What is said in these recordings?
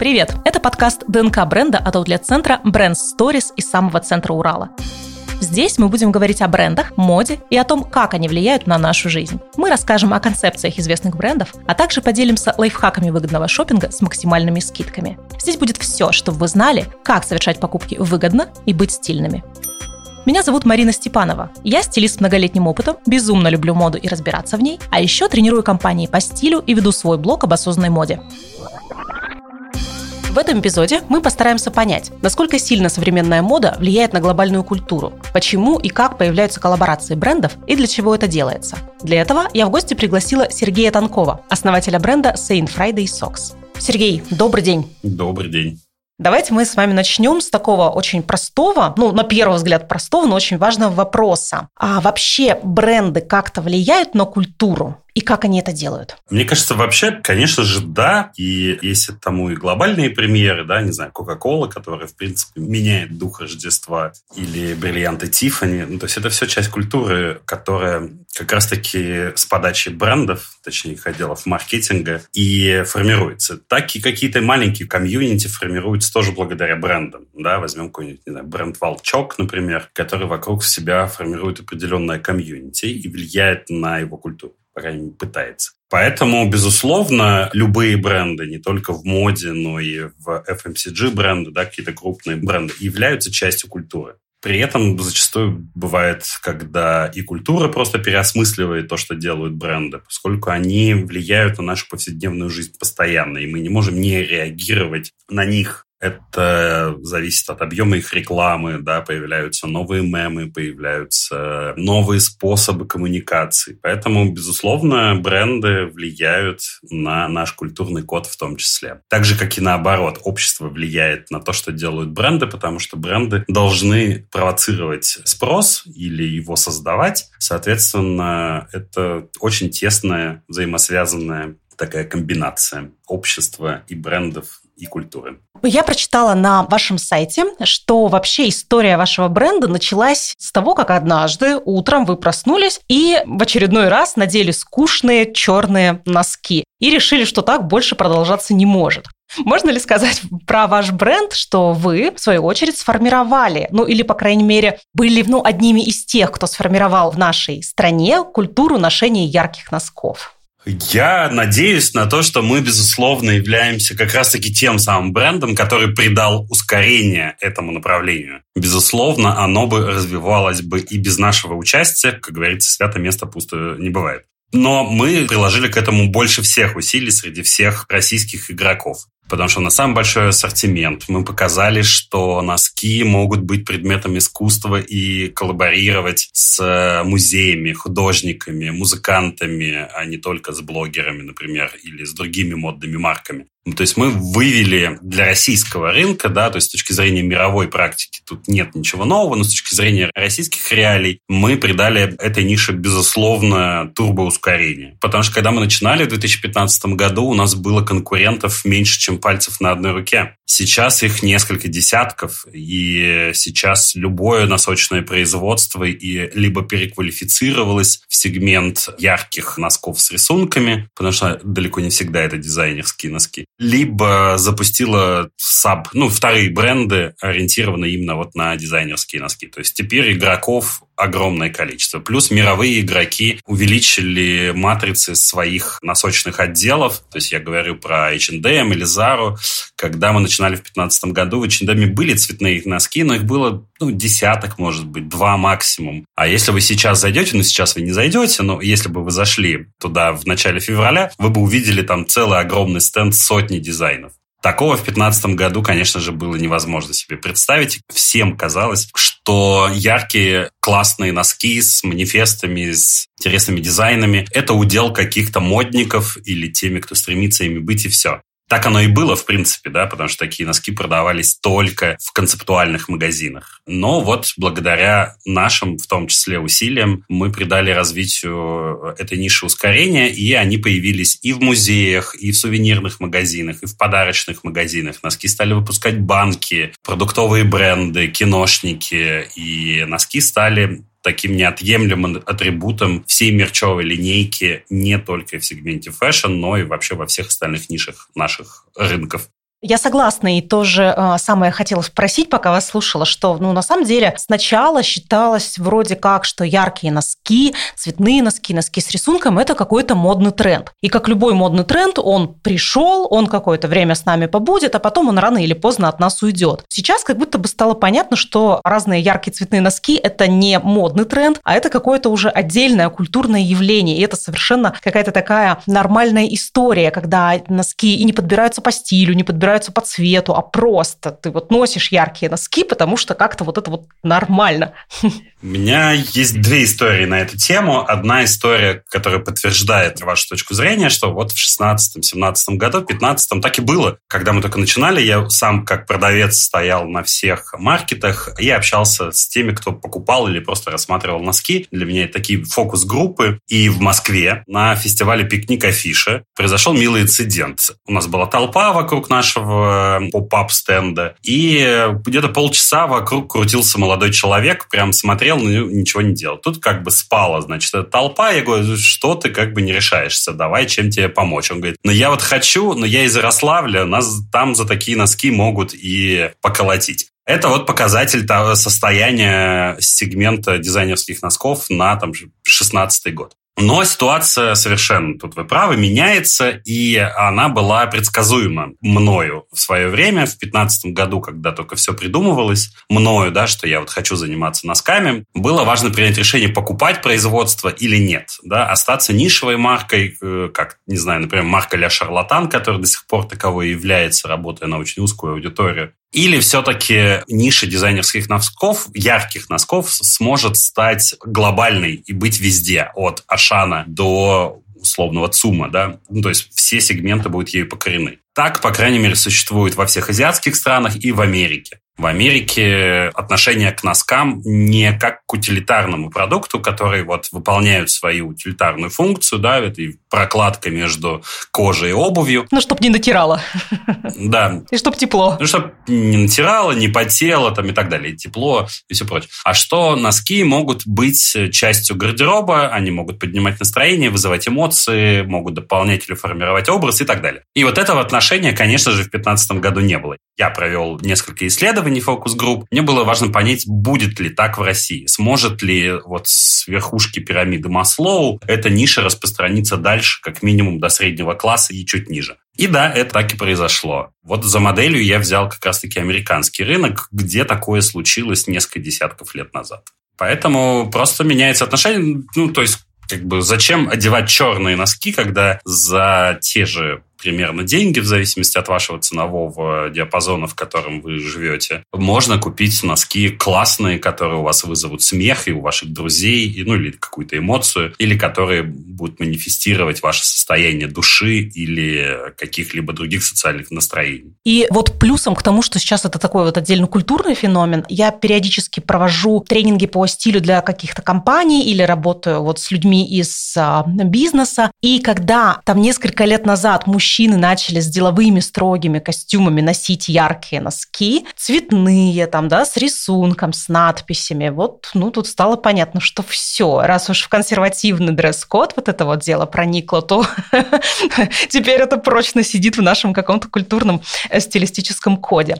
Привет! Это подкаст ДНК бренда от аутлет-центра Brand Stories из самого центра Урала. Здесь мы будем говорить о брендах, моде и о том, как они влияют на нашу жизнь. Мы расскажем о концепциях известных брендов, а также поделимся лайфхаками выгодного шопинга с максимальными скидками. Здесь будет все, чтобы вы знали, как совершать покупки выгодно и быть стильными. Меня зовут Марина Степанова. Я стилист с многолетним опытом, безумно люблю моду и разбираться в ней, а еще тренирую компании по стилю и веду свой блог об осознанной моде. В этом эпизоде мы постараемся понять, насколько сильно современная мода влияет на глобальную культуру, почему и как появляются коллаборации брендов и для чего это делается. Для этого я в гости пригласила Сергея Танкова, основателя бренда Saint Friday Socks. Сергей, добрый день. Добрый день. Давайте мы с вами начнем с такого очень простого, ну, на первый взгляд простого, но очень важного вопроса. А вообще бренды как-то влияют на культуру? И как они это делают? Мне кажется, вообще, конечно же, да. И есть тому и глобальные примеры, да, не знаю, Кока-Кола, которая, в принципе, меняет дух Рождества, или бриллианты Тиффани. Ну, то есть это все часть культуры, которая как раз-таки с подачи брендов, точнее их отделов маркетинга, и формируется. Так и какие-то маленькие комьюнити формируются тоже благодаря брендам. Да, возьмем какой-нибудь, не знаю, бренд Волчок, например, который вокруг себя формирует определенное комьюнити и влияет на его культуру по крайней мере, пытается. Поэтому, безусловно, любые бренды, не только в моде, но и в FMCG бренды, да, какие-то крупные бренды, являются частью культуры. При этом зачастую бывает, когда и культура просто переосмысливает то, что делают бренды, поскольку они влияют на нашу повседневную жизнь постоянно, и мы не можем не реагировать на них это зависит от объема их рекламы, да, появляются новые мемы, появляются новые способы коммуникации. Поэтому, безусловно, бренды влияют на наш культурный код в том числе. Так же, как и наоборот, общество влияет на то, что делают бренды, потому что бренды должны провоцировать спрос или его создавать. Соответственно, это очень тесная, взаимосвязанная такая комбинация общества и брендов и культуры. Я прочитала на вашем сайте, что вообще история вашего бренда началась с того, как однажды утром вы проснулись и в очередной раз надели скучные черные носки и решили, что так больше продолжаться не может. Можно ли сказать про ваш бренд, что вы, в свою очередь, сформировали, ну или, по крайней мере, были ну, одними из тех, кто сформировал в нашей стране культуру ношения ярких носков? Я надеюсь на то, что мы, безусловно, являемся как раз-таки тем самым брендом, который придал ускорение этому направлению. Безусловно, оно бы развивалось бы и без нашего участия. Как говорится, свято место пусто не бывает. Но мы приложили к этому больше всех усилий среди всех российских игроков потому что у нас самый большой ассортимент. Мы показали, что носки могут быть предметом искусства и коллаборировать с музеями, художниками, музыкантами, а не только с блогерами, например, или с другими модными марками. Ну, то есть мы вывели для российского рынка, да, то есть с точки зрения мировой практики тут нет ничего нового, но с точки зрения российских реалий мы придали этой нише, безусловно, турбоускорение. Потому что когда мы начинали в 2015 году, у нас было конкурентов меньше, чем пальцев на одной руке. Сейчас их несколько десятков, и сейчас любое носочное производство и либо переквалифицировалось в сегмент ярких носков с рисунками, потому что далеко не всегда это дизайнерские носки, либо запустила саб, ну, вторые бренды, ориентированные именно вот на дизайнерские носки. То есть теперь игроков огромное количество. Плюс мировые игроки увеличили матрицы своих носочных отделов. То есть я говорю про H&M или Zara. Когда мы начинали в 2015 году, в H&M были цветные носки, но их было ну, десяток, может быть, два максимум. А если вы сейчас зайдете, ну, сейчас вы не зайдете, но если бы вы зашли туда в начале февраля, вы бы увидели там целый огромный стенд сотни дизайнов. Такого в 2015 году, конечно же, было невозможно себе представить. Всем казалось, что яркие классные носки с манифестами, с интересными дизайнами – это удел каких-то модников или теми, кто стремится ими быть, и все. Так оно и было, в принципе, да, потому что такие носки продавались только в концептуальных магазинах. Но вот благодаря нашим, в том числе, усилиям, мы придали развитию этой ниши ускорения, и они появились и в музеях, и в сувенирных магазинах, и в подарочных магазинах. Носки стали выпускать банки, продуктовые бренды, киношники, и носки стали таким неотъемлемым атрибутом всей мерчевой линейки не только в сегменте fashion, но и вообще во всех остальных нишах наших рынков. Я согласна, и тоже э, самое хотела спросить, пока вас слушала, что, ну, на самом деле, сначала считалось вроде как, что яркие носки, цветные носки, носки с рисунком – это какой-то модный тренд. И как любой модный тренд, он пришел, он какое-то время с нами побудет, а потом он рано или поздно от нас уйдет. Сейчас как будто бы стало понятно, что разные яркие цветные носки – это не модный тренд, а это какое-то уже отдельное культурное явление. И это совершенно какая-то такая нормальная история, когда носки и не подбираются по стилю, не подбираются подбираются по цвету, а просто ты вот носишь яркие носки, потому что как-то вот это вот нормально. У меня есть две истории на эту тему. Одна история, которая подтверждает вашу точку зрения, что вот в 16-17 году, в 15 так и было. Когда мы только начинали, я сам как продавец стоял на всех маркетах и общался с теми, кто покупал или просто рассматривал носки. Для меня это такие фокус-группы. И в Москве на фестивале «Пикник Афиша» произошел милый инцидент. У нас была толпа вокруг нашего э, поп-ап стенда, и где-то полчаса вокруг крутился молодой человек, прям смотрел но ничего не делал. Тут как бы спала, значит, эта толпа. Я говорю, что ты как бы не решаешься, давай, чем тебе помочь. Он говорит, ну я вот хочу, но я из Ярославля, нас там за такие носки могут и поколотить. Это вот показатель того состояния сегмента дизайнерских носков на там, 16 год. Но ситуация совершенно, тут вы правы, меняется, и она была предсказуема мною в свое время, в 2015 году, когда только все придумывалось, мною, да, что я вот хочу заниматься носками, было важно принять решение, покупать производство или нет, да, остаться нишевой маркой, э, как, не знаю, например, марка Ля Шарлатан, которая до сих пор таковой является, работая на очень узкую аудиторию, или все-таки ниша дизайнерских носков, ярких носков, сможет стать глобальной и быть везде, от Ашана до условного ЦУМа, да, ну, то есть все сегменты будут ею покорены. Так, по крайней мере, существует во всех азиатских странах и в Америке. В Америке отношение к носкам не как к утилитарному продукту, который вот выполняют свою утилитарную функцию, да, это прокладка между кожей и обувью. Ну, чтобы не натирало. Да. И чтобы тепло. Ну, чтобы не натирало, не потело там и так далее, и тепло и все прочее. А что носки могут быть частью гардероба, они могут поднимать настроение, вызывать эмоции, могут дополнять или формировать образ и так далее. И вот этого отношения, конечно же, в 2015 году не было. Я провел несколько исследований, фокус-групп, мне было важно понять, будет ли так в России. Сможет ли вот с верхушки пирамиды Маслоу эта ниша распространиться дальше, как минимум до среднего класса и чуть ниже. И да, это так и произошло. Вот за моделью я взял как раз-таки американский рынок, где такое случилось несколько десятков лет назад. Поэтому просто меняется отношение. Ну, то есть, как бы, зачем одевать черные носки, когда за те же примерно деньги в зависимости от вашего ценового диапазона, в котором вы живете. Можно купить носки классные, которые у вас вызовут смех и у ваших друзей, ну или какую-то эмоцию, или которые будут манифестировать ваше состояние души или каких-либо других социальных настроений. И вот плюсом к тому, что сейчас это такой вот отдельно культурный феномен, я периодически провожу тренинги по стилю для каких-то компаний или работаю вот с людьми из а, бизнеса. И когда там несколько лет назад мужчина мужчины начали с деловыми строгими костюмами носить яркие носки, цветные там, да, с рисунком, с надписями. Вот, ну, тут стало понятно, что все, раз уж в консервативный дресс-код вот это вот дело проникло, то теперь это прочно сидит в нашем каком-то культурном э, стилистическом коде.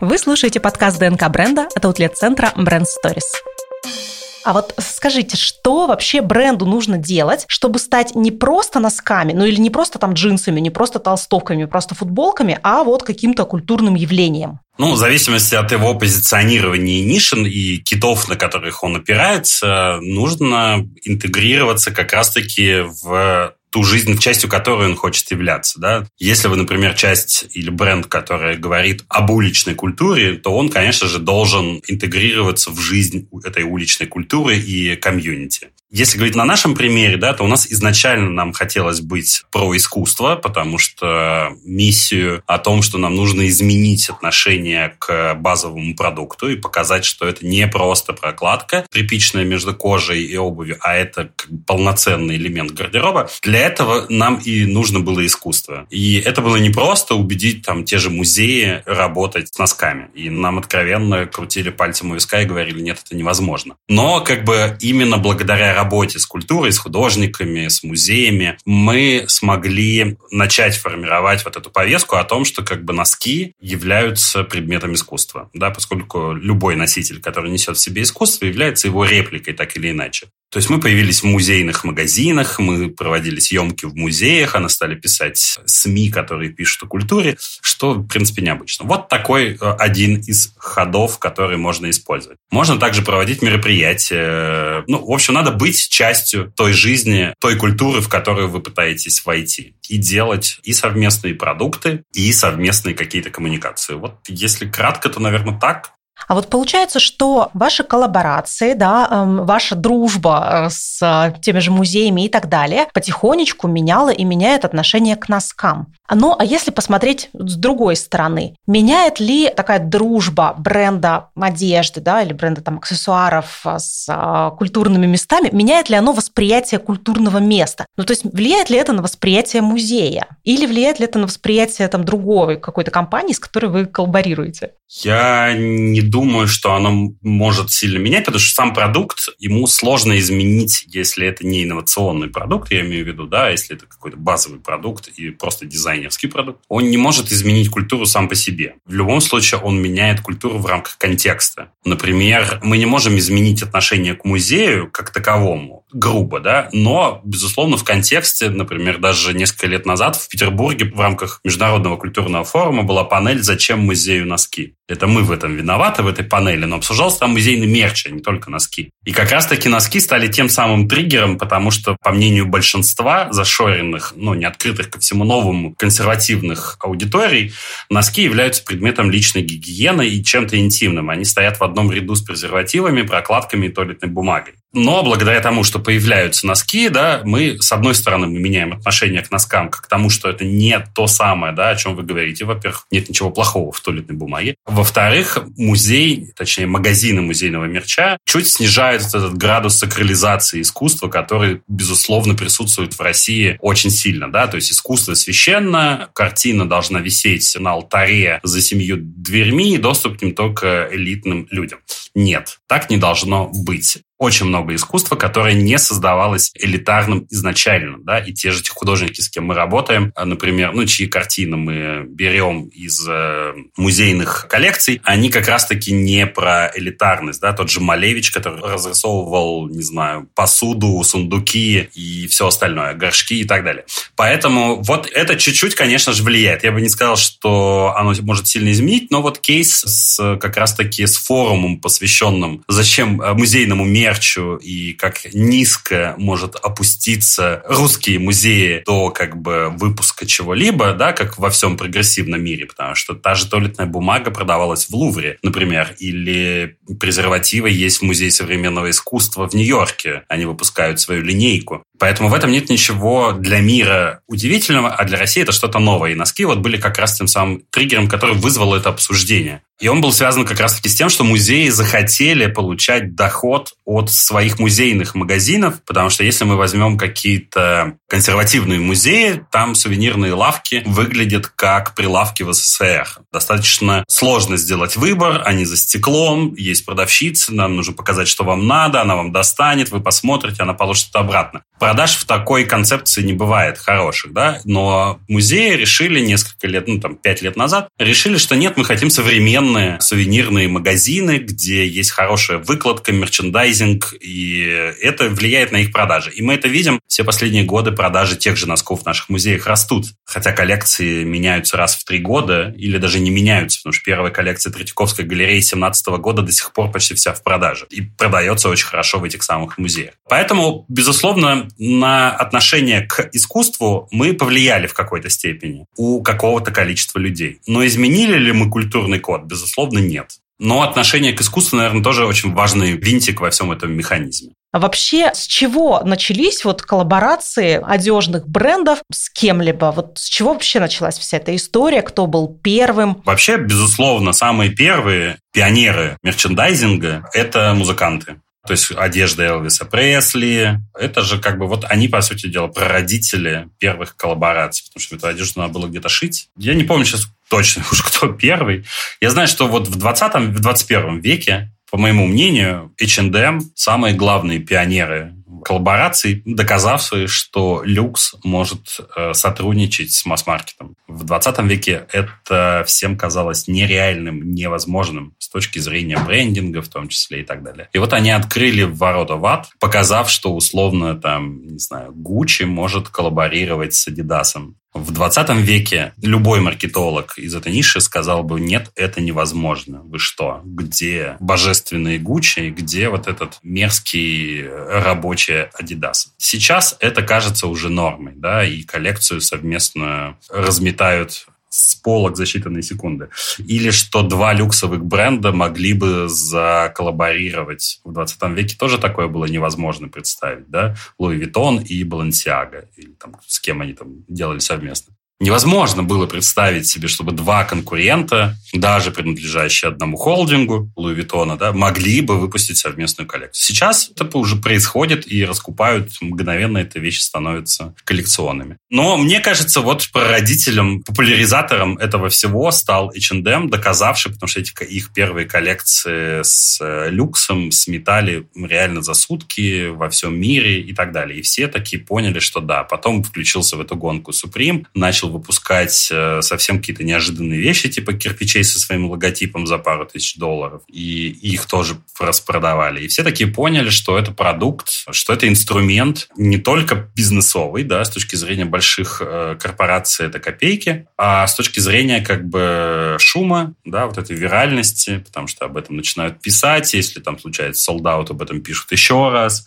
Вы слушаете подкаст ДНК бренда от аутлет-центра Brand Stories. А вот скажите, что вообще бренду нужно делать, чтобы стать не просто носками, ну или не просто там джинсами, не просто толстовками, просто футболками, а вот каким-то культурным явлением? Ну, в зависимости от его позиционирования нишин и китов, на которых он опирается, нужно интегрироваться как раз-таки в ту жизнь, частью которой он хочет являться. Да? Если вы, например, часть или бренд, который говорит об уличной культуре, то он, конечно же, должен интегрироваться в жизнь этой уличной культуры и комьюнити. Если говорить на нашем примере, да, то у нас изначально нам хотелось быть про искусство, потому что миссию о том, что нам нужно изменить отношение к базовому продукту и показать, что это не просто прокладка, припичная между кожей и обувью, а это полноценный элемент гардероба. Для этого нам и нужно было искусство. И это было не просто убедить там те же музеи работать с носками. И нам откровенно крутили пальцем у виска и говорили, нет, это невозможно. Но как бы именно благодаря работе с культурой, с художниками, с музеями, мы смогли начать формировать вот эту повестку о том, что как бы носки являются предметом искусства, да, поскольку любой носитель, который несет в себе искусство, является его репликой так или иначе. То есть мы появились в музейных магазинах, мы проводили съемки в музеях, она стали писать СМИ, которые пишут о культуре, что, в принципе, необычно. Вот такой э, один из ходов, который можно использовать. Можно также проводить мероприятия. Ну, в общем, надо быть частью той жизни, той культуры, в которую вы пытаетесь войти. И делать и совместные продукты, и совместные какие-то коммуникации. Вот если кратко, то, наверное, так. А вот получается, что ваши коллаборации, да, эм, ваша дружба э, с э, теми же музеями и так далее потихонечку меняла и меняет отношение к носкам. Ну, а если посмотреть с другой стороны, меняет ли такая дружба бренда одежды, да, или бренда там аксессуаров э, с культурными местами, меняет ли оно восприятие культурного места? Ну, то есть влияет ли это на восприятие музея? Или влияет ли это на восприятие там другой какой-то компании, с которой вы коллаборируете? Я не думаю, что оно может сильно менять, потому что сам продукт, ему сложно изменить, если это не инновационный продукт, я имею в виду, да, если это какой-то базовый продукт и просто дизайнерский продукт. Он не может изменить культуру сам по себе. В любом случае он меняет культуру в рамках контекста. Например, мы не можем изменить отношение к музею как таковому, грубо, да, но, безусловно, в контексте, например, даже несколько лет назад в Петербурге в рамках Международного культурного форума была панель «Зачем музею носки?». Это мы в этом виноваты, в этой панели, но обсуждался там музейный мерч, а не только носки. И как раз-таки носки стали тем самым триггером, потому что, по мнению большинства зашоренных, ну, не открытых ко всему новому, консервативных аудиторий, носки являются предметом личной гигиены и чем-то интимным. Они стоят в одном ряду с презервативами, прокладками и туалетной бумагой. Но благодаря тому, что появляются носки, да, мы, с одной стороны, мы меняем отношение к носкам, как к тому, что это не то самое, да, о чем вы говорите. Во-первых, нет ничего плохого в туалетной бумаге. Во-вторых, музей, точнее, магазины музейного мерча чуть снижают этот градус сакрализации искусства, который, безусловно, присутствует в России очень сильно, да, то есть искусство священно, картина должна висеть на алтаре за семью дверьми, и доступ к ним только элитным людям. Нет, так не должно быть очень много искусства, которое не создавалось элитарным изначально, да, и те же те художники, с кем мы работаем, а, например, ну, чьи картины мы берем из э, музейных коллекций, они как раз-таки не про элитарность, да, тот же Малевич, который разрисовывал, не знаю, посуду, сундуки и все остальное, горшки и так далее. Поэтому вот это чуть-чуть, конечно же, влияет. Я бы не сказал, что оно может сильно изменить, но вот кейс с, как раз-таки с форумом, посвященным зачем э, музейному меру мерчу и как низко может опуститься русские музеи до как бы выпуска чего-либо, да, как во всем прогрессивном мире, потому что та же туалетная бумага продавалась в Лувре, например, или презервативы есть в Музее современного искусства в Нью-Йорке. Они выпускают свою линейку. Поэтому в этом нет ничего для мира удивительного, а для России это что-то новое. И носки вот были как раз тем самым триггером, который вызвал это обсуждение. И он был связан как раз-таки с тем, что музеи захотели получать доход от своих музейных магазинов, потому что если мы возьмем какие-то консервативные музеи, там сувенирные лавки выглядят как прилавки в СССР. Достаточно сложно сделать выбор, они за стеклом, есть продавщица, нам нужно показать, что вам надо, она вам достанет, вы посмотрите, она положит это обратно. Продаж в такой концепции не бывает хороших, да, но музеи решили несколько лет, ну там пять лет назад, решили, что нет, мы хотим современные сувенирные магазины, где есть хорошая выкладка, мерчендайзинг, и это влияет на их продажи. И мы это видим, все последние годы продажи тех же носков в наших музеях растут, хотя коллекции меняются раз в три года или даже не меняются, потому что первая коллекция Третьяковской галереи 17 года до сих пор почти вся в продаже и продается очень хорошо в этих самых музеях. Поэтому, безусловно, на отношение к искусству мы повлияли в какой-то степени у какого-то количества людей. Но изменили ли мы культурный код? Безусловно, нет. Но отношение к искусству, наверное, тоже очень важный винтик во всем этом механизме. А вообще, с чего начались вот коллаборации одежных брендов с кем-либо? Вот с чего вообще началась вся эта история? Кто был первым? Вообще, безусловно, самые первые пионеры мерчендайзинга – это музыканты. То есть одежда Элвиса Пресли. Это же как бы вот они, по сути дела, прародители первых коллабораций, потому что эту одежду надо было где-то шить. Я не помню сейчас точно уж кто первый. Я знаю, что вот в 20-м, в 21 веке, по моему мнению, H&M самые главные пионеры коллабораций, доказавшие, что люкс может э, сотрудничать с масс-маркетом. В 20 веке это всем казалось нереальным, невозможным с точки зрения брендинга в том числе и так далее. И вот они открыли ворота в ад, показав, что условно там, не знаю, Гуччи может коллаборировать с Адидасом. В 20 веке любой маркетолог из этой ниши сказал бы, нет, это невозможно. Вы что? Где божественные Гуччи, где вот этот мерзкий рабочий Adidas? Сейчас это кажется уже нормой, да, и коллекцию совместно разметают с полок за считанные секунды. Или что два люксовых бренда могли бы заколлаборировать. В 20 веке тоже такое было невозможно представить. Да? Louis Vuitton и Балансиага. Или там, с кем они там делали совместно. Невозможно было представить себе, чтобы два конкурента, даже принадлежащие одному холдингу, Луи Виттона, да, могли бы выпустить совместную коллекцию. Сейчас это уже происходит и раскупают мгновенно, эта вещи становятся коллекционными. Но мне кажется, вот прародителем, популяризатором этого всего стал H&M, доказавший, потому что эти их первые коллекции с э, люксом сметали реально за сутки во всем мире и так далее. И все такие поняли, что да. Потом включился в эту гонку Supreme, начал начал выпускать э, совсем какие-то неожиданные вещи, типа кирпичей со своим логотипом за пару тысяч долларов. И их тоже распродавали. И все такие поняли, что это продукт, что это инструмент не только бизнесовый, да, с точки зрения больших э, корпораций это копейки, а с точки зрения как бы шума, да, вот этой виральности, потому что об этом начинают писать, если там случается солдат, об этом пишут еще раз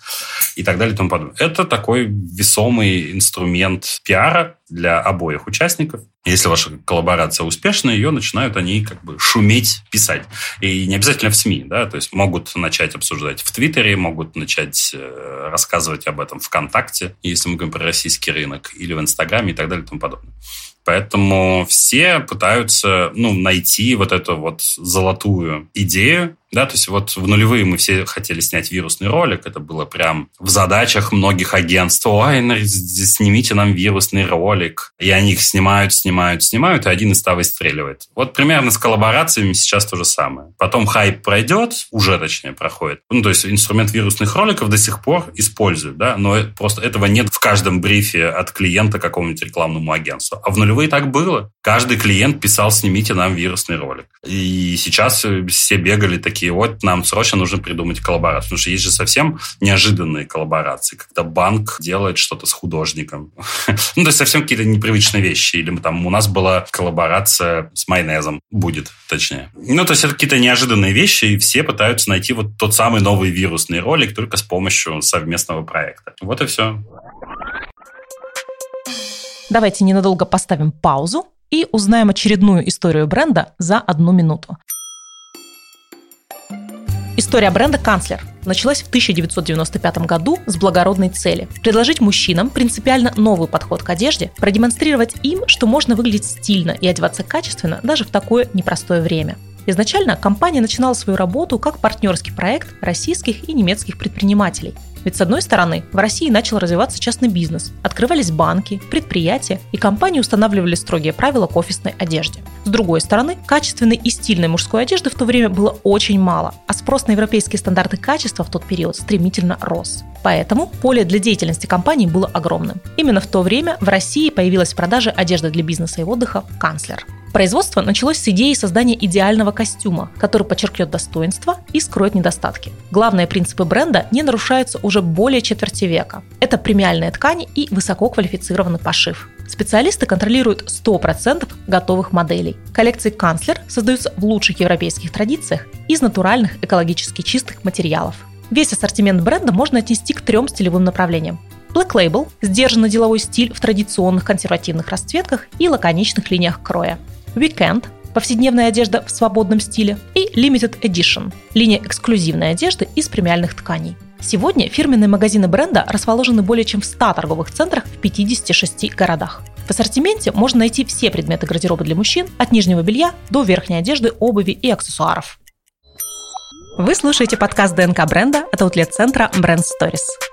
и так далее и тому подобное. Это такой весомый инструмент пиара, для обоих участников. Если ваша коллаборация успешная, ее начинают они как бы шуметь, писать. И не обязательно в СМИ, да, то есть могут начать обсуждать в Твиттере, могут начать э, рассказывать об этом ВКонтакте, если мы говорим про российский рынок, или в Инстаграме и так далее и тому подобное. Поэтому все пытаются ну, найти вот эту вот золотую идею, да, то есть вот в нулевые мы все хотели снять вирусный ролик, это было прям в задачах многих агентств. Ой, снимите нам вирусный ролик. И они их снимают, снимают, снимают, и один из ста выстреливает. Вот примерно с коллаборациями сейчас то же самое. Потом хайп пройдет, уже точнее проходит. Ну, то есть инструмент вирусных роликов до сих пор используют, да, но просто этого нет в каждом брифе от клиента какому-нибудь рекламному агентству. А в нулевые так было. Каждый клиент писал, снимите нам вирусный ролик. И сейчас все бегали такие такие, вот нам срочно нужно придумать коллаборацию. Потому что есть же совсем неожиданные коллаборации, когда банк делает что-то с художником. ну, то есть совсем какие-то непривычные вещи. Или там у нас была коллаборация с майонезом. Будет, точнее. Ну, то есть это какие-то неожиданные вещи, и все пытаются найти вот тот самый новый вирусный ролик только с помощью совместного проекта. Вот и все. Давайте ненадолго поставим паузу и узнаем очередную историю бренда за одну минуту. История бренда «Канцлер» началась в 1995 году с благородной цели – предложить мужчинам принципиально новый подход к одежде, продемонстрировать им, что можно выглядеть стильно и одеваться качественно даже в такое непростое время. Изначально компания начинала свою работу как партнерский проект российских и немецких предпринимателей – ведь с одной стороны, в России начал развиваться частный бизнес, открывались банки, предприятия, и компании устанавливали строгие правила к офисной одежде. С другой стороны, качественной и стильной мужской одежды в то время было очень мало, а спрос на европейские стандарты качества в тот период стремительно рос. Поэтому поле для деятельности компании было огромным. Именно в то время в России появилась в продаже одежды для бизнеса и отдыха «Канцлер». Производство началось с идеи создания идеального костюма, который подчеркнет достоинства и скроет недостатки. Главные принципы бренда не нарушаются уже более четверти века. Это премиальные ткани и высококвалифицированный пошив. Специалисты контролируют 100% готовых моделей. Коллекции «Канцлер» создаются в лучших европейских традициях из натуральных экологически чистых материалов. Весь ассортимент бренда можно отнести к трем стилевым направлениям. Black Label – сдержанный деловой стиль в традиционных консервативных расцветках и лаконичных линиях кроя. Weekend – повседневная одежда в свободном стиле, и Limited Edition – линия эксклюзивной одежды из премиальных тканей. Сегодня фирменные магазины бренда расположены более чем в 100 торговых центрах в 56 городах. В ассортименте можно найти все предметы гардероба для мужчин, от нижнего белья до верхней одежды, обуви и аксессуаров. Вы слушаете подкаст ДНК бренда от аутлет-центра Brand Stories.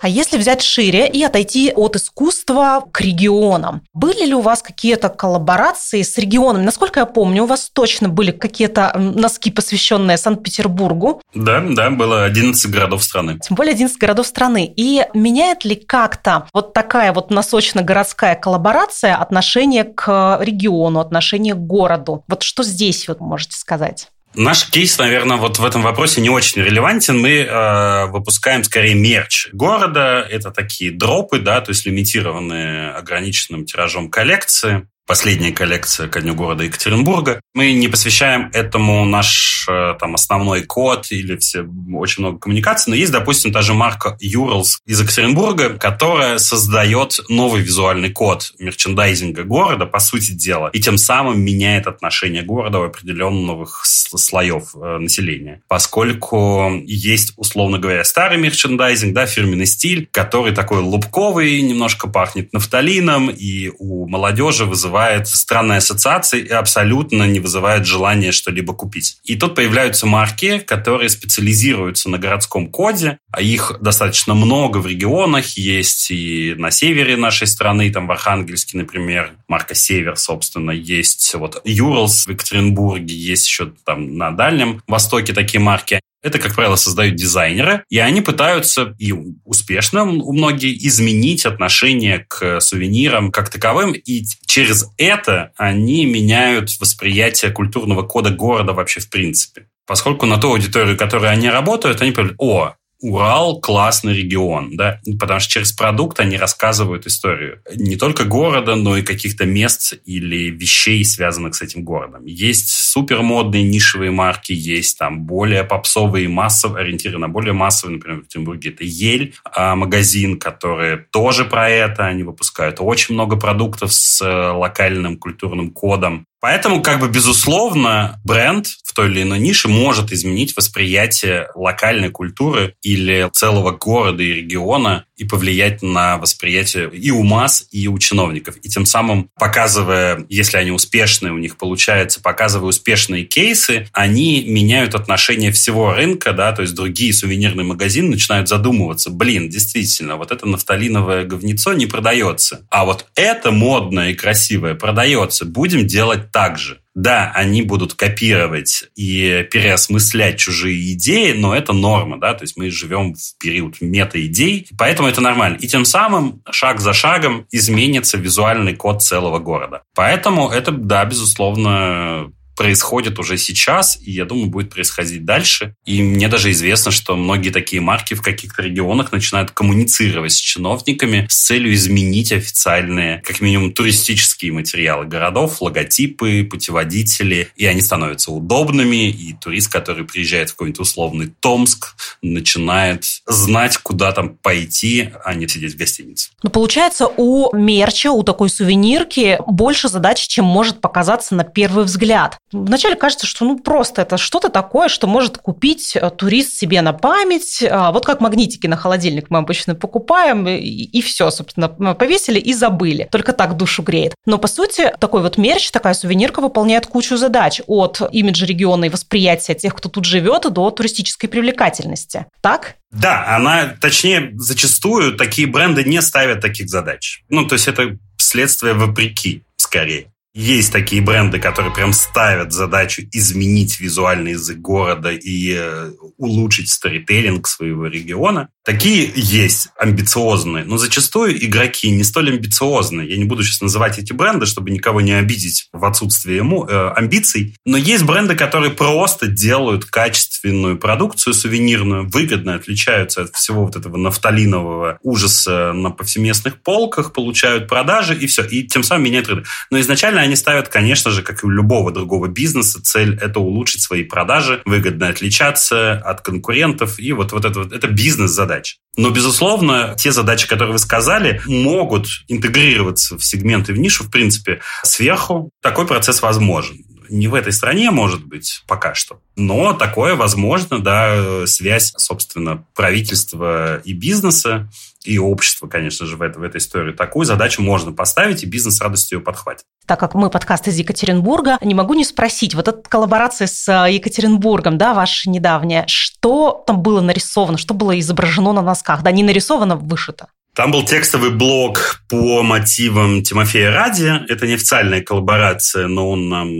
А если взять шире и отойти от искусства к регионам, были ли у вас какие-то коллаборации с регионами? Насколько я помню, у вас точно были какие-то носки, посвященные Санкт-Петербургу. Да, да, было 11 городов страны. Тем более 11 городов страны. И меняет ли как-то вот такая вот носочно-городская коллаборация отношение к региону, отношение к городу? Вот что здесь вот можете сказать? Наш кейс, наверное, вот в этом вопросе не очень релевантен. Мы э, выпускаем скорее мерч города. Это такие дропы, да, то есть лимитированные ограниченным тиражом коллекции последняя коллекция ко дню города Екатеринбурга. Мы не посвящаем этому наш э, там основной код или все очень много коммуникаций, но есть, допустим, та же марка Юрлс из Екатеринбурга, которая создает новый визуальный код мерчендайзинга города, по сути дела, и тем самым меняет отношение города у определенных слоев э, населения. Поскольку есть, условно говоря, старый мерчендайзинг, да, фирменный стиль, который такой лубковый, немножко пахнет нафталином, и у молодежи вызывает вызывает странные ассоциации и абсолютно не вызывает желания что-либо купить. И тут появляются марки, которые специализируются на городском коде, а их достаточно много в регионах, есть и на севере нашей страны, там в Архангельске, например, марка «Север», собственно, есть вот «Юрлс» в Екатеринбурге, есть еще там на Дальнем Востоке такие марки. Это, как правило, создают дизайнеры, и они пытаются, и успешно у многих, изменить отношение к сувенирам как таковым, и через это они меняют восприятие культурного кода города вообще в принципе. Поскольку на ту аудиторию, которой они работают, они понимают, о, Урал классный регион, да, потому что через продукт они рассказывают историю не только города, но и каких-то мест или вещей, связанных с этим городом. Есть супермодные нишевые марки, есть там более попсовые, массовые, ориентированные на более массовые, например, в Петербурге это Ель а, магазин, который тоже про это, они выпускают очень много продуктов с э, локальным культурным кодом. Поэтому, как бы, безусловно, бренд в той или иной нише может изменить восприятие локальной культуры или целого города и региона и повлиять на восприятие и у масс, и у чиновников. И тем самым, показывая, если они успешные, у них получается, показывая успешные кейсы, они меняют отношение всего рынка, да, то есть другие сувенирные магазины начинают задумываться, блин, действительно, вот это нафталиновое говнецо не продается, а вот это модное и красивое продается, будем делать так же. Да, они будут копировать и переосмыслять чужие идеи, но это норма, да, то есть мы живем в период мета-идей, поэтому это нормально. И тем самым шаг за шагом изменится визуальный код целого города. Поэтому это, да, безусловно, происходит уже сейчас, и я думаю, будет происходить дальше. И мне даже известно, что многие такие марки в каких-то регионах начинают коммуницировать с чиновниками с целью изменить официальные, как минимум, туристические материалы городов, логотипы, путеводители, и они становятся удобными, и турист, который приезжает в какой-нибудь условный Томск, начинает знать, куда там пойти, а не сидеть в гостинице. Но получается, у мерча, у такой сувенирки больше задач, чем может показаться на первый взгляд. Вначале кажется, что ну просто это что-то такое, что может купить э, турист себе на память. А, вот как магнитики на холодильник мы обычно покупаем, и, и все, собственно, повесили и забыли. Только так душу греет. Но, по сути, такой вот мерч, такая сувенирка выполняет кучу задач от имиджа региона и восприятия тех, кто тут живет, до туристической привлекательности. Так? Да, она, точнее, зачастую такие бренды не ставят таких задач. Ну, то есть это следствие вопреки, скорее. Есть такие бренды, которые прям ставят задачу изменить визуальный язык города и э, улучшить сторителлинг своего региона. Такие есть амбициозные, но зачастую игроки не столь амбициозные. Я не буду сейчас называть эти бренды, чтобы никого не обидеть в отсутствии ему, э, амбиций. Но есть бренды, которые просто делают качественную продукцию сувенирную, выгодно отличаются от всего вот этого нафталинового ужаса на повсеместных полках, получают продажи и все. И тем самым меняют рынок. Но изначально они ставят, конечно же, как и у любого другого бизнеса, цель – это улучшить свои продажи, выгодно отличаться от конкурентов. И вот, вот это, вот, это бизнес-задача. Но, безусловно, те задачи, которые вы сказали, могут интегрироваться в сегменты, в нишу, в принципе, сверху. Такой процесс возможен не в этой стране, может быть, пока что. Но такое возможно, да, связь, собственно, правительства и бизнеса и общество, конечно же, в, это, в этой истории. Такую задачу можно поставить, и бизнес с радостью ее подхватит. Так как мы подкаст из Екатеринбурга, не могу не спросить, вот эта коллаборация с э, Екатеринбургом, да, ваша недавняя, что там было нарисовано, что было изображено на носках? Да, не нарисовано, вышито. Там был текстовый блог по мотивам Тимофея Ради. Это неофициальная коллаборация, но он нам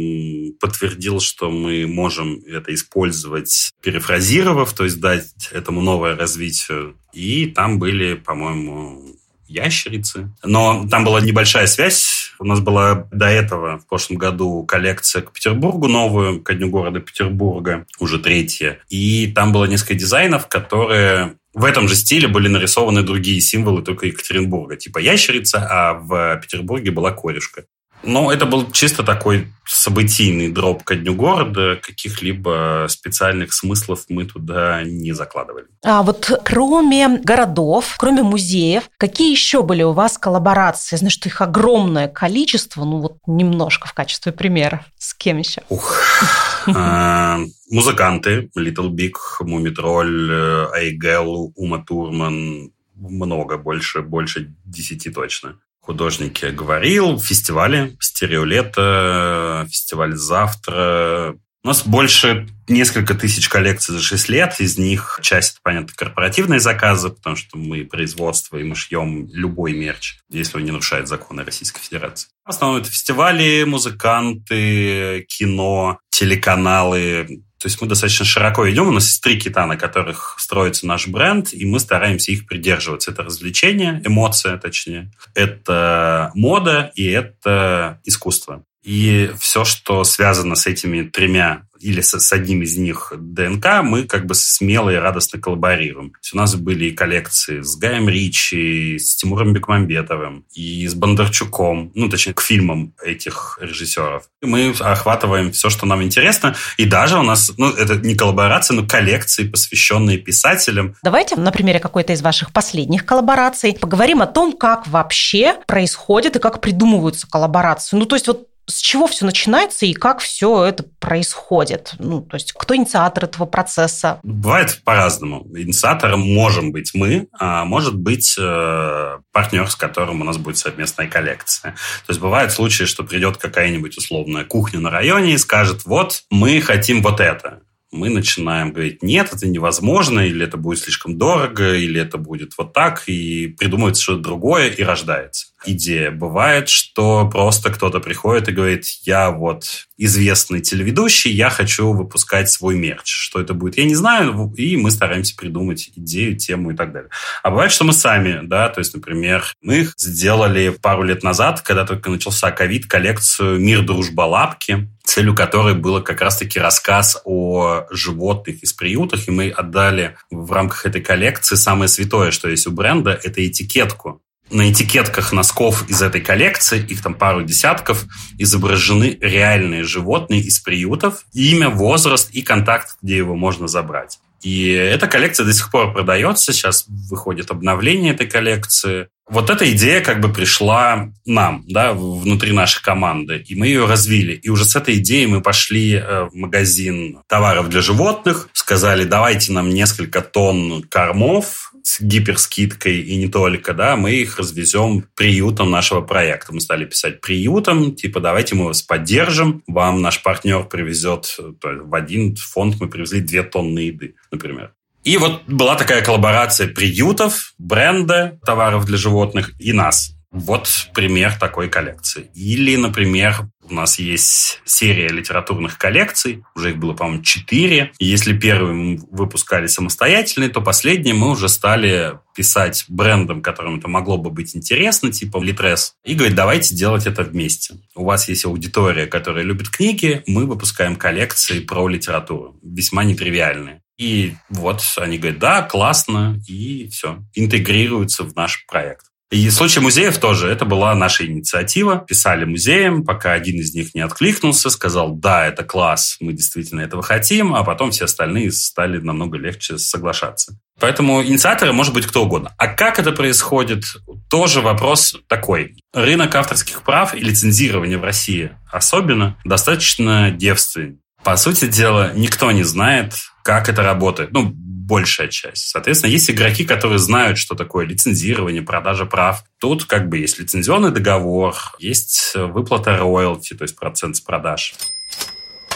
подтвердил, что мы можем это использовать, перефразировав, то есть дать этому новое развитие. И там были, по-моему, ящерицы. Но там была небольшая связь. У нас была до этого в прошлом году коллекция к Петербургу новую, ко дню города Петербурга, уже третья. И там было несколько дизайнов, которые в этом же стиле были нарисованы другие символы только Екатеринбурга, типа ящерица, а в Петербурге была корешка. Но это был чисто такой событийный дроп ко дню города. Каких-либо специальных смыслов мы туда не закладывали. А вот кроме городов, кроме музеев, какие еще были у вас коллаборации? Я знаю, что их огромное количество, ну вот немножко в качестве примера. С кем еще? Ух. А, музыканты. Little Big, Мумитроль, Айгел, Ума Турман. Много, больше, больше десяти точно художники говорил, фестивали, стереолето, фестиваль завтра. У нас больше несколько тысяч коллекций за 6 лет. Из них часть, понятно, корпоративные заказы, потому что мы производство и мы шьем любой мерч, если он не нарушает законы Российской Федерации. В основном это фестивали, музыканты, кино, телеканалы, то есть мы достаточно широко идем. У нас есть три кита, на которых строится наш бренд, и мы стараемся их придерживаться. Это развлечение, эмоция, точнее. Это мода и это искусство. И все, что связано с этими тремя или с, одним из них ДНК, мы как бы смело и радостно коллаборируем. У нас были и коллекции с Гаем Ричи, с Тимуром Бекмамбетовым, и с Бондарчуком, ну, точнее, к фильмам этих режиссеров. И мы охватываем все, что нам интересно, и даже у нас, ну, это не коллаборация, но коллекции, посвященные писателям. Давайте на примере какой-то из ваших последних коллабораций поговорим о том, как вообще происходит и как придумываются коллаборации. Ну, то есть вот с чего все начинается и как все это происходит? Ну, то есть, кто инициатор этого процесса? Бывает по-разному. Инициатором можем быть мы, а может быть э, партнер, с которым у нас будет совместная коллекция. То есть, бывают случаи, что придет какая-нибудь условная кухня на районе и скажет, вот, мы хотим вот это мы начинаем говорить, нет, это невозможно, или это будет слишком дорого, или это будет вот так, и придумывается что-то другое, и рождается идея. Бывает, что просто кто-то приходит и говорит, я вот известный телеведущий, я хочу выпускать свой мерч. Что это будет, я не знаю, и мы стараемся придумать идею, тему и так далее. А бывает, что мы сами, да, то есть, например, мы сделали пару лет назад, когда только начался ковид, коллекцию «Мир, дружба, лапки», целью которой было как раз-таки рассказ о животных из приютах, и мы отдали в рамках этой коллекции самое святое, что есть у бренда, это этикетку на этикетках носков из этой коллекции, их там пару десятков, изображены реальные животные из приютов, имя, возраст и контакт, где его можно забрать. И эта коллекция до сих пор продается, сейчас выходит обновление этой коллекции. Вот эта идея как бы пришла нам, да, внутри нашей команды, и мы ее развили. И уже с этой идеей мы пошли э, в магазин товаров для животных, сказали, давайте нам несколько тонн кормов, с гиперскидкой и не только, да, мы их развезем приютом нашего проекта. Мы стали писать приютом, типа, давайте мы вас поддержим, вам наш партнер привезет, в один фонд мы привезли две тонны еды, например. И вот была такая коллаборация приютов, бренда товаров для животных и нас. Вот пример такой коллекции. Или, например, у нас есть серия литературных коллекций, уже их было, по-моему, четыре. Если первые мы выпускали самостоятельные, то последние мы уже стали писать брендом, которым это могло бы быть интересно, типа Литрес, и говорить, давайте делать это вместе. У вас есть аудитория, которая любит книги, мы выпускаем коллекции про литературу, весьма нетривиальные. И вот они говорят, да, классно, и все, интегрируются в наш проект. И в случае музеев тоже это была наша инициатива. Писали музеям, пока один из них не откликнулся, сказал, да, это класс, мы действительно этого хотим, а потом все остальные стали намного легче соглашаться. Поэтому инициаторы может быть кто угодно. А как это происходит, тоже вопрос такой. Рынок авторских прав и лицензирования в России особенно достаточно девственен. По сути дела, никто не знает, как это работает. Ну, большая часть. Соответственно, есть игроки, которые знают, что такое лицензирование, продажа прав. Тут как бы есть лицензионный договор, есть выплата роялти, то есть процент с продаж.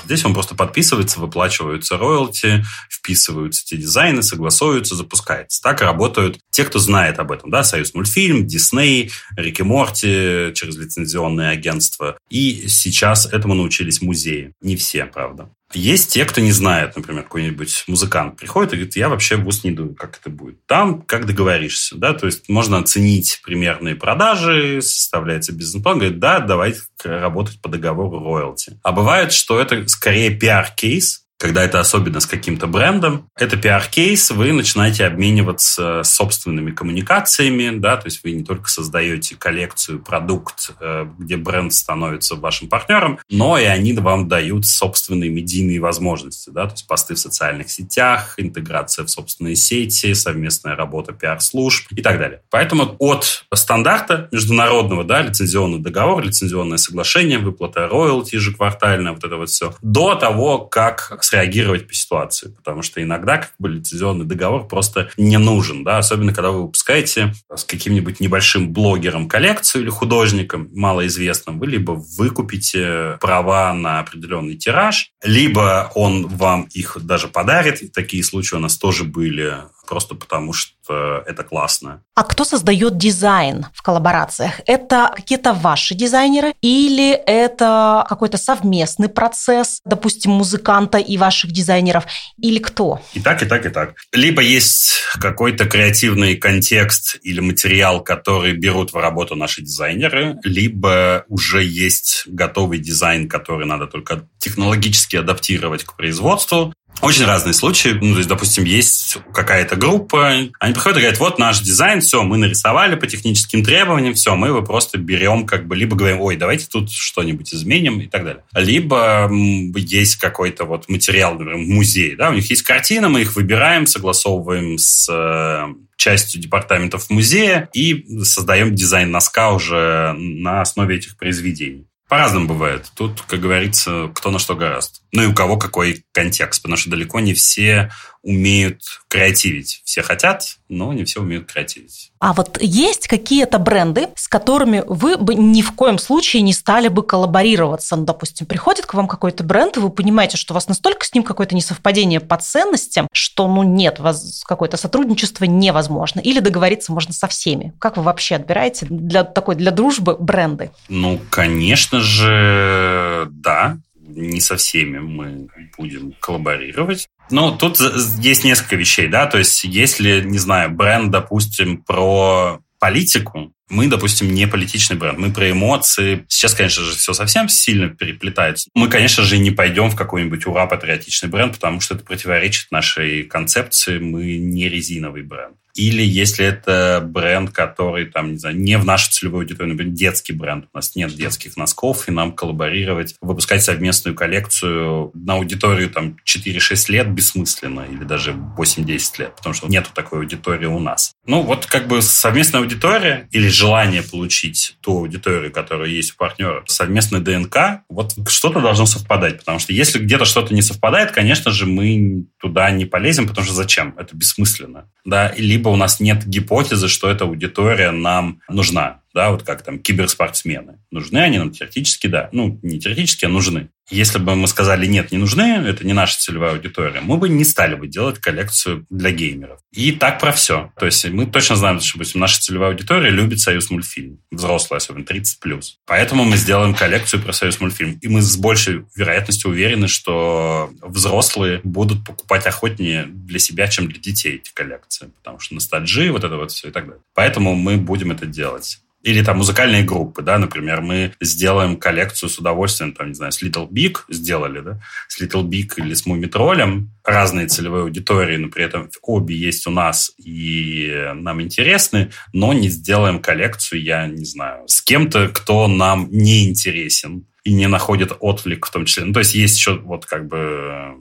Здесь он просто подписывается, выплачиваются роялти, вписываются те дизайны, согласовываются, запускается. Так работают те, кто знает об этом. Да? Союз мультфильм, Дисней, Рики Морти через лицензионные агентства. И сейчас этому научились музеи. Не все, правда. Есть те, кто не знает, например, какой-нибудь музыкант приходит и говорит, я вообще в ВУЗ не иду, как это будет. Там как договоришься, да, то есть можно оценить примерные продажи, составляется бизнес-план, говорит, да, давайте работать по договору роялти. А бывает, что это скорее пиар-кейс, когда это особенно с каким-то брендом, это пиар-кейс, вы начинаете обмениваться собственными коммуникациями, да, то есть вы не только создаете коллекцию, продукт, э, где бренд становится вашим партнером, но и они вам дают собственные медийные возможности, да, то есть посты в социальных сетях, интеграция в собственные сети, совместная работа пиар-служб и так далее. Поэтому от стандарта международного, да, лицензионный договор, лицензионное соглашение, выплата роялти ежеквартальная, вот это вот все, до того, как среагировать по ситуации, потому что иногда как бы лицензионный договор просто не нужен, да, особенно когда вы выпускаете с каким-нибудь небольшим блогером коллекцию или художником малоизвестным, вы либо выкупите права на определенный тираж, либо он вам их даже подарит. Такие случаи у нас тоже были просто потому что это классно. А кто создает дизайн в коллаборациях? Это какие-то ваши дизайнеры или это какой-то совместный процесс, допустим, музыканта и ваших дизайнеров, или кто? И так, и так, и так. Либо есть какой-то креативный контекст или материал, который берут в работу наши дизайнеры, либо уже есть готовый дизайн, который надо только технологически адаптировать к производству, очень разные случаи. Ну, то есть, допустим, есть какая-то группа, они приходят и говорят, вот наш дизайн, все, мы нарисовали по техническим требованиям, все, мы его просто берем, как бы, либо говорим, ой, давайте тут что-нибудь изменим и так далее. Либо есть какой-то вот материал, например, музей, да, у них есть картина, мы их выбираем, согласовываем с э, частью департаментов музея и создаем дизайн носка уже на основе этих произведений. По-разному бывает. Тут, как говорится, кто на что гораст. Ну и у кого какой контекст, потому что далеко не все умеют креативить. Все хотят, но не все умеют креативить. А вот есть какие-то бренды, с которыми вы бы ни в коем случае не стали бы коллаборироваться? Ну, допустим, приходит к вам какой-то бренд, и вы понимаете, что у вас настолько с ним какое-то несовпадение по ценностям, что, ну, нет, вас какое-то сотрудничество невозможно. Или договориться можно со всеми. Как вы вообще отбираете для такой, для дружбы бренды? Ну, конечно же, да не со всеми мы будем коллаборировать. Ну, тут есть несколько вещей, да, то есть если, не знаю, бренд, допустим, про политику, мы, допустим, не политичный бренд, мы про эмоции. Сейчас, конечно же, все совсем сильно переплетается. Мы, конечно же, не пойдем в какой-нибудь ура-патриотичный бренд, потому что это противоречит нашей концепции. Мы не резиновый бренд. Или если это бренд, который там, не знаю, не в нашу целевую аудиторию, например, детский бренд, у нас нет детских носков, и нам коллаборировать, выпускать совместную коллекцию на аудиторию там 4-6 лет бессмысленно, или даже 8-10 лет, потому что нету такой аудитории у нас. Ну, вот как бы совместная аудитория или желание получить ту аудиторию, которая есть у партнера, совместная ДНК, вот что-то должно совпадать, потому что если где-то что-то не совпадает, конечно же, мы туда не полезем, потому что зачем? Это бессмысленно. Да, либо либо у нас нет гипотезы, что эта аудитория нам нужна. Да, вот как там киберспортсмены. Нужны они нам теоретически, да. Ну, не теоретически, а нужны. Если бы мы сказали, нет, не нужны, это не наша целевая аудитория, мы бы не стали бы делать коллекцию для геймеров. И так про все. То есть мы точно знаем, что допустим, наша целевая аудитория любит Союз мультфильм. Взрослая, особенно 30+. Поэтому мы сделаем коллекцию про Союз мультфильм. И мы с большей вероятностью уверены, что взрослые будут покупать охотнее для себя, чем для детей эти коллекции. Потому что ностальжи, вот это вот все и так далее. Поэтому мы будем это делать. Или там музыкальные группы, да, например, мы сделаем коллекцию с удовольствием, там, не знаю, с Little Big сделали, да, с Little Big или с Мумитролем, разные целевые аудитории, но при этом обе есть у нас и нам интересны, но не сделаем коллекцию, я не знаю, с кем-то, кто нам не интересен и не находит отклик в том числе. Ну, то есть есть еще вот как бы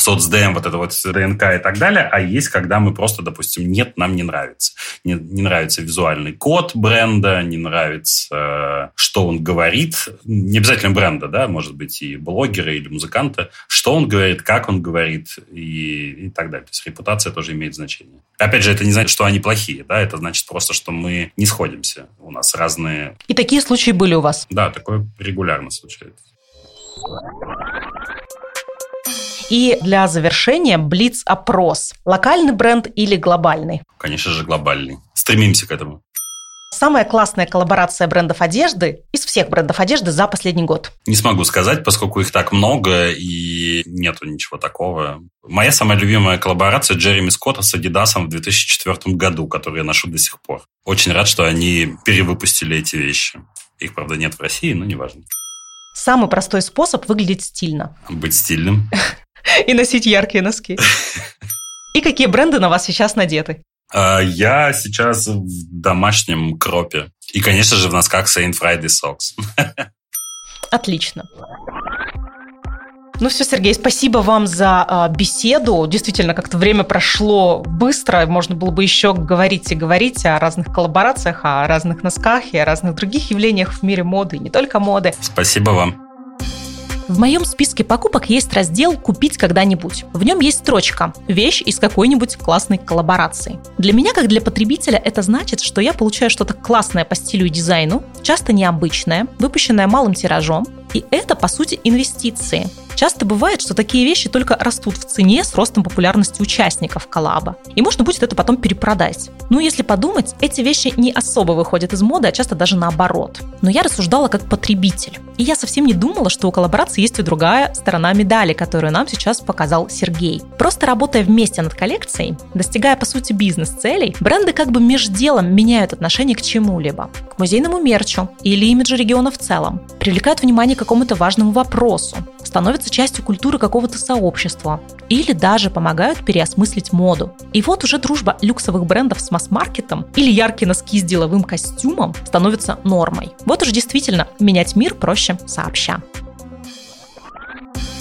соцДМ, вот это вот ДНК и так далее, а есть, когда мы просто, допустим, нет, нам не нравится. Не, не нравится визуальный код бренда, не нравится, что он говорит. Не обязательно бренда, да, может быть и блогера или музыканта. Что он говорит, как он говорит и, и так далее. То есть репутация тоже имеет значение. Опять же, это не значит, что они плохие, да, это значит просто, что мы не сходимся. У нас разные... И такие случаи были у вас? Да, такое регулярно случается. И для завершения блиц-опрос. Локальный бренд или глобальный? Конечно же, глобальный. Стремимся к этому. Самая классная коллаборация брендов одежды из всех брендов одежды за последний год? Не смогу сказать, поскольку их так много и нету ничего такого. Моя самая любимая коллаборация Джереми Скотта с Adidas в 2004 году, которую я ношу до сих пор. Очень рад, что они перевыпустили эти вещи. Их, правда, нет в России, но неважно. Самый простой способ выглядеть стильно. Быть стильным. И носить яркие носки. И какие бренды на вас сейчас надеты? А, я сейчас в домашнем кропе. И, конечно же, в носках Saint Friday Socks. Отлично. Ну все, Сергей, спасибо вам за э, беседу. Действительно, как-то время прошло быстро. Можно было бы еще говорить и говорить о разных коллаборациях, о разных носках и о разных других явлениях в мире моды, и не только моды. Спасибо вам. В моем списке покупок есть раздел «Купить когда-нибудь». В нем есть строчка «Вещь из какой-нибудь классной коллаборации». Для меня, как для потребителя, это значит, что я получаю что-то классное по стилю и дизайну, часто необычное, выпущенное малым тиражом, и это, по сути, инвестиции. Часто бывает, что такие вещи только растут в цене с ростом популярности участников коллаба. И можно будет это потом перепродать. Ну, если подумать, эти вещи не особо выходят из моды, а часто даже наоборот. Но я рассуждала как потребитель. И я совсем не думала, что у коллаборации есть и другая сторона медали, которую нам сейчас показал Сергей. Просто работая вместе над коллекцией, достигая, по сути, бизнес-целей, бренды как бы между делом меняют отношение к чему-либо. К музейному мерчу или имиджу региона в целом. Привлекают внимание к какому-то важному вопросу становятся частью культуры какого-то сообщества или даже помогают переосмыслить моду. И вот уже дружба люксовых брендов с масс-маркетом или яркие носки с деловым костюмом становятся нормой. Вот уж действительно менять мир проще сообща.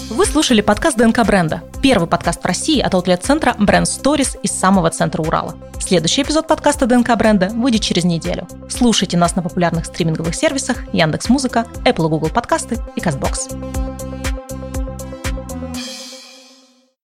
Вы слушали подкаст ДНК бренда. Первый подкаст в России от аутлет-центра Brand Stories из самого центра Урала. Следующий эпизод подкаста ДНК бренда выйдет через неделю. Слушайте нас на популярных стриминговых сервисах Яндекс.Музыка, Apple Google подкасты и Castbox.